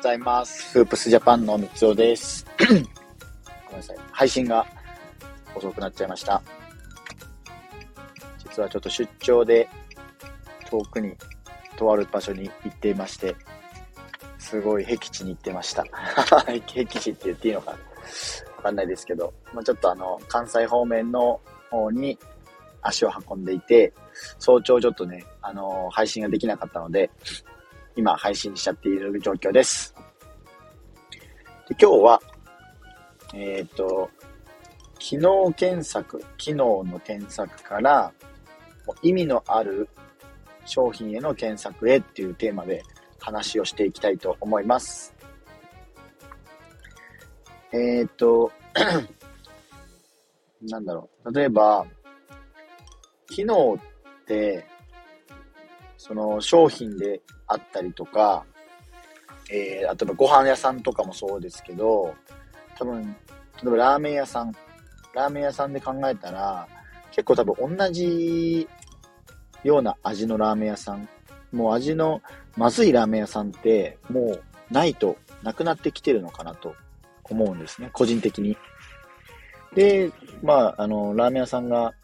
ございます。フープスジャパンの三つおです。ごめんなさい。配信が遅くなっちゃいました。実はちょっと出張で遠くに、とある場所に行っていまして、すごい僻地に行ってました。僻地って言っていいのかわかんないですけど、まあ、ちょっとあの、関西方面の方に足を運んでいて、早朝ちょっとね、あのー、配信ができなかったので、今配信しちゃっている状況です。今日は、えっ、ー、と、機能検索、機能の検索から、意味のある商品への検索へっていうテーマで話をしていきたいと思います。えっ、ー、と、なんだろう。例えば、機能って、その商品であったりとか、えー、例えばご飯屋さんとかもそうですけど、多分、例えばラーメン屋さん、ラーメン屋さんで考えたら、結構多分同じような味のラーメン屋さん、もう味のまずいラーメン屋さんってもうないとなくなってきてるのかなと思うんですね、個人的に。で、まあ、あの、ラーメン屋さんが、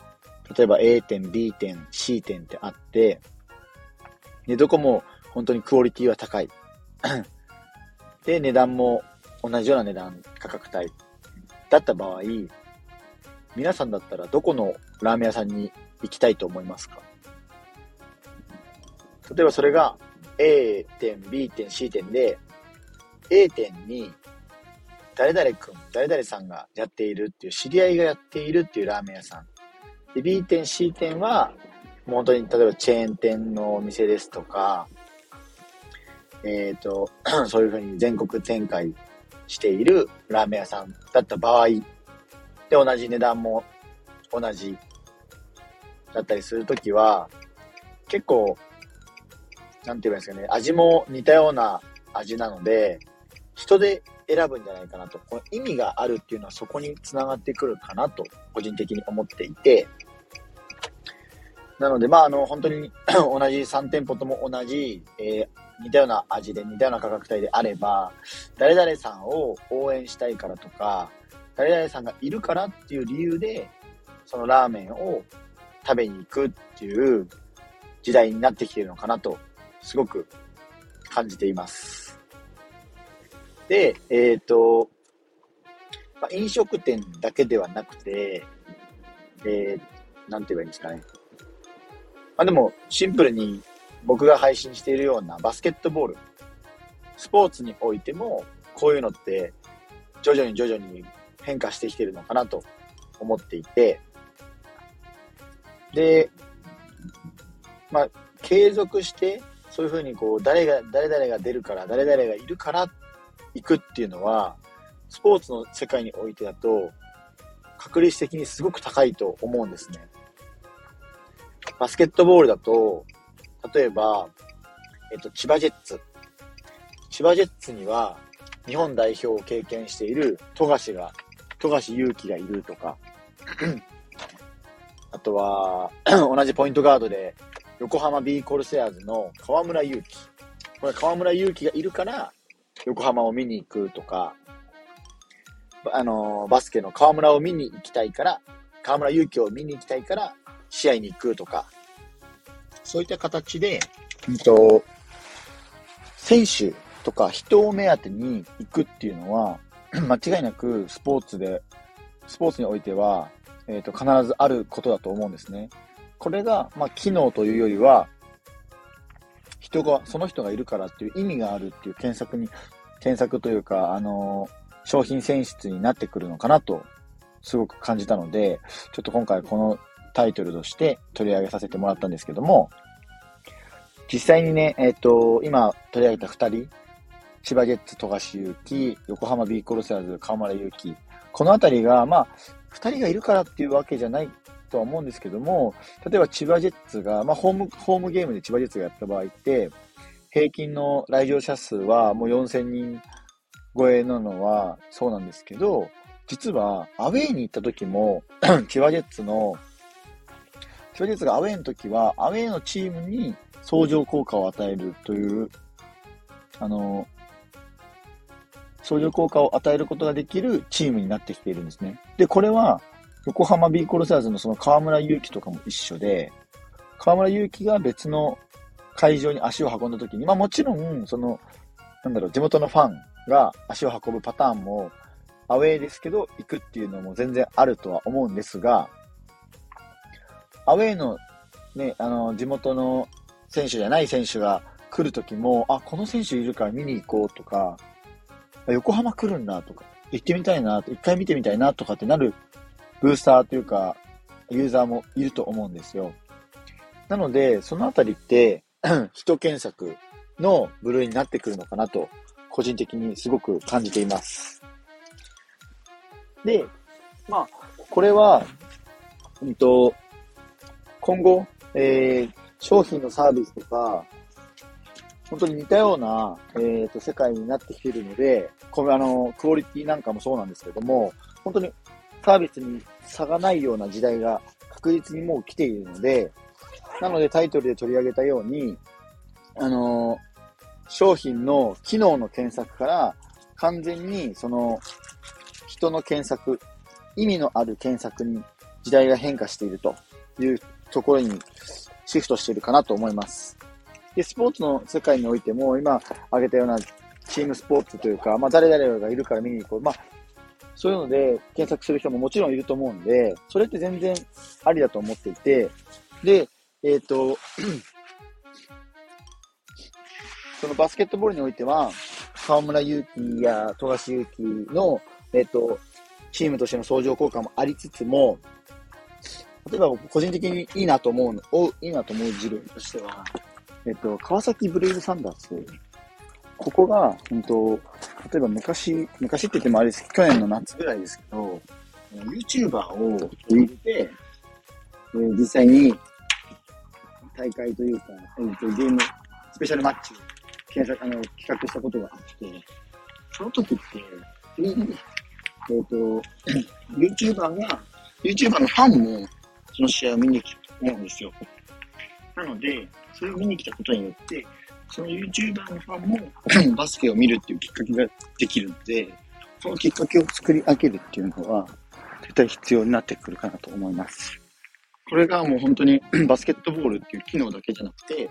例えば A 店、B 店、C 店ってあって、で、どこも本当にクオリティは高い。で、値段も同じような値段、価格帯だった場合、皆さんだったらどこのラーメン屋さんに行きたいと思いますか？例えばそれが A 店、B 店、C 店で、A 店に誰々君、誰々さんがやっているっていう、知り合いがやっているっていうラーメン屋さん。で、B 店、C 店は、もう本当に、例えばチェーン店のお店ですとか、えっ、ー、と、そういうふうに全国展開しているラーメン屋さんだった場合、で、同じ値段も同じだったりするときは、結構、なんて言えばいいんですかね、味も似たような味なので、人で選ぶんじゃないかなと、この意味があるっていうのはそこにつながってくるかなと、個人的に思っていて、なので、まあ、あの、本当に 同じ3店舗とも同じ、えー、似たような味で似たような価格帯であれば、誰々さんを応援したいからとか、誰々さんがいるからっていう理由で、そのラーメンを食べに行くっていう時代になってきてるのかなと、すごく感じています。で、えっ、ー、と、まあ、飲食店だけではなくて、えー、なんて言えばいいんですかね。まあでも、シンプルに僕が配信しているようなバスケットボール、スポーツにおいても、こういうのって徐々に徐々に変化してきてるのかなと思っていて、で、まあ、継続して、そういうふうにこう、誰が、誰々が出るから、誰々がいるから行くっていうのは、スポーツの世界においてだと、確率的にすごく高いと思うんですね。バスケットボールだと、例えば、えっと、千葉ジェッツ。千葉ジェッツには、日本代表を経験している富樫が、富樫勇樹がいるとか、あとは、同じポイントガードで、横浜 B コルセアーズの河村勇輝。これ河村勇輝がいるから、横浜を見に行くとか、あの、バスケの河村を見に行きたいから、河村勇輝を見に行きたいから、試合に行くとか、そういった形で、うんと、選手とか人を目当てに行くっていうのは、間違いなくスポーツで、スポーツにおいては、えっ、ー、と、必ずあることだと思うんですね。これが、まあ、機能というよりは、人が、その人がいるからっていう意味があるっていう検索に検索というか、あのー、商品選出になってくるのかなと、すごく感じたので、ちょっと今回このタイトルとして取り上げさせてもらったんですけども、実際にね、えっ、ー、と、今取り上げた2人、千葉ジェッツ、富樫勇樹、横浜ビーコルセアーズ、河村勇樹、このあたりが、まあ、2人がいるからっていうわけじゃないとは思うんですけども、例えば千葉ジェッツが、まあ、ホーム、ホームゲームで千葉ジェッツがやった場合って、平均の来場者数はもう4000人超えなのはそうなんですけど、実はアウェイに行った時も、千葉ジェッツの、千葉ジェッツがアウェイの時は、アウェイのチームに相乗効果を与えるという、あの、相乗効果を与えることができるチームになってきているんですね。で、これは、横浜ビーコルサーズのその河村勇輝とかも一緒で、河村勇輝が別の会場に足を運んだ時に、まあもちろん、その、なんだろう、地元のファンが足を運ぶパターンも、アウェーですけど、行くっていうのも全然あるとは思うんですが、アウェーのね、あの、地元の選手じゃない選手が来るときも、あ、この選手いるから見に行こうとか、横浜来るんだとか、行ってみたいな、一回見てみたいなとかってなるブースターというか、ユーザーもいると思うんですよ。なので、そのあたりって、人検索の部類になってくるのかなと、個人的にすごく感じています。で、まあ、これは、うんと、今後、えー、商品のサービスとか、本当に似たような、えーと、世界になってきているので、これあの、クオリティなんかもそうなんですけども、本当にサービスに差がないような時代が確実にもう来ているので、なのでタイトルで取り上げたように、あの商品の機能の検索から完全にその人の検索、意味のある検索に時代が変化しているというところにシフトしているかなと思います。で、スポーツの世界においても、今挙げたようなチームスポーツというか、まあ、誰々がいるから見に行こう。まあ、そういうので検索する人ももちろんいると思うんで、それって全然ありだと思っていて、で、えっ、ー、と、そのバスケットボールにおいては、河村勇輝や富樫勇樹の、えっ、ー、と、チームとしての相乗効果もありつつも、例えば個人的にいいなと思うの、おいいなと思う事例としては、えっと、川崎ブレイブサンダース。ここが、本当例えば昔、昔って言ってもあれです、去年の夏ぐらいですけど、YouTuber を入れて、えー、実際に大会というか、えー、とゲーム、スペシャルマッチを検索、あの、企画したことがあって、その時って、えっ、ー、と、YouTuber が、YouTuber のファンもその試合を見に来たと思うんですよ。なので、それを見に来たことによって、その YouTuber のファンも バスケを見るっていうきっかけができるので、そのきっかけを作り上げるっていうのは、絶対必要になってくるかなと思います。これがもう本当に バスケットボールっていう機能だけじゃなくて、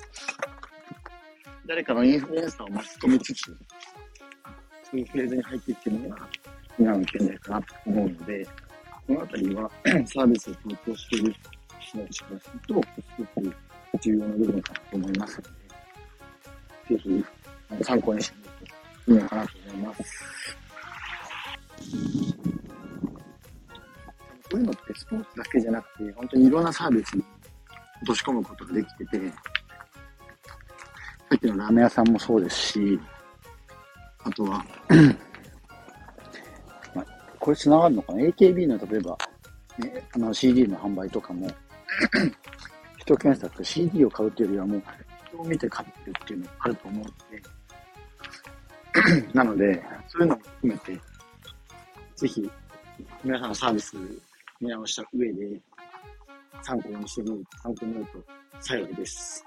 誰かのインフルエンサーを巻き込みつつ、そういうフェーズに入っていってるのが、今の現在かなと思うので、このあたりは サービスを提供している人たちからすると、すごく重要な部分かなと思いますので、ぜひ参考にしてみるといいのかなと思います。こういうのってスポーツだけじゃなくて、本当にいろんなサービスに落とし込むことができてて、さっきのラーメン屋さんもそうですし、あとは、これ繋がるのかな ?AKB の例えば、ね、あの CD の販売とかも 人検索、CD を買うっていうよりはもう、人を見て買ってるっていうのがあると思うので、なので、そういうのも含めて、ぜひ、皆さんのサービス見直した上で、参考にしてみる、参考になると幸いです。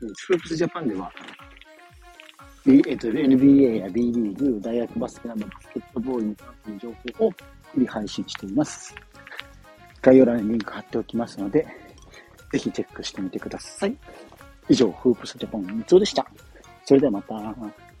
フープスジャパンでは、えっと、NBA や B リーグ、大学バスケなどバスケットボールに関する情報を日々配信しています。概要欄にリンク貼っておきますので、ぜひチェックしてみてください。以上、フープスジャポン、三つでした。それではまた。